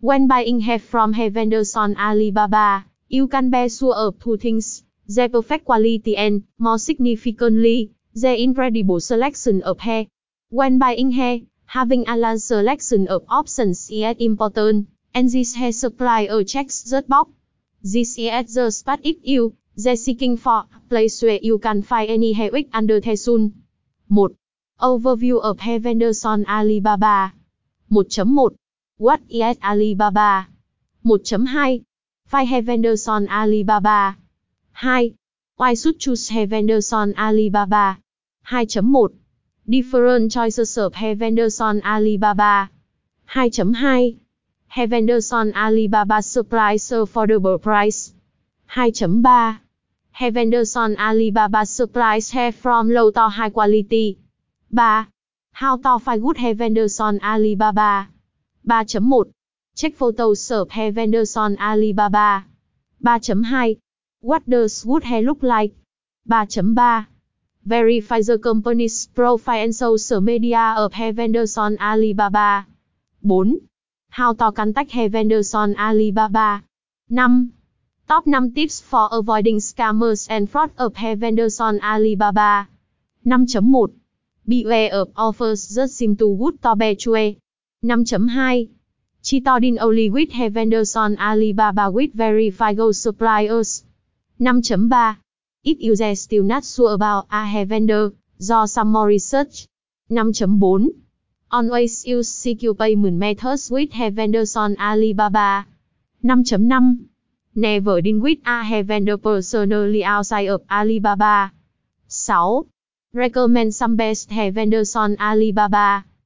When buying hair from hair vendors on Alibaba, you can be sure of two things, the perfect quality and, more significantly, the incredible selection of hair. When buying hair, having a large selection of options is important, and this hair supplier checks that box. This is the spot if you, the seeking for, place where you can find any hair wig under the sun. 1. Overview of hair vendors on Alibaba 1.1 What is Alibaba? 1.2 Why hair vendors on Alibaba? 2. Why should choose hair vendors on Alibaba? 2.1 Different choices of hair vendors on Alibaba? 2.2 Hair vendors on Alibaba supplies affordable price? 2.3 Hair vendors on Alibaba supplies hair from low to high quality? 3. How to find good hair vendors on Alibaba? 3.1 Check photos of hair Venderson Alibaba. 3.2 What does good hair look like? 3.3 Verify the company's profile and social media of hair Venderson Alibaba. 4. How to contact He Venderson Alibaba. 5. Top 5 tips for avoiding scammers and fraud of He Venderson Alibaba. 5.1 Beware of offers that seem too good to be true. 5.2 Cheating only with hair Alibaba with verifiable suppliers. 5.3 If you still not sure about a hair do some more research. 5.4 Always use secure payment methods with hair Alibaba. 5.5 Never deal with a hair vendor personally outside of Alibaba. 6. Recommend some best hair vendors on Alibaba.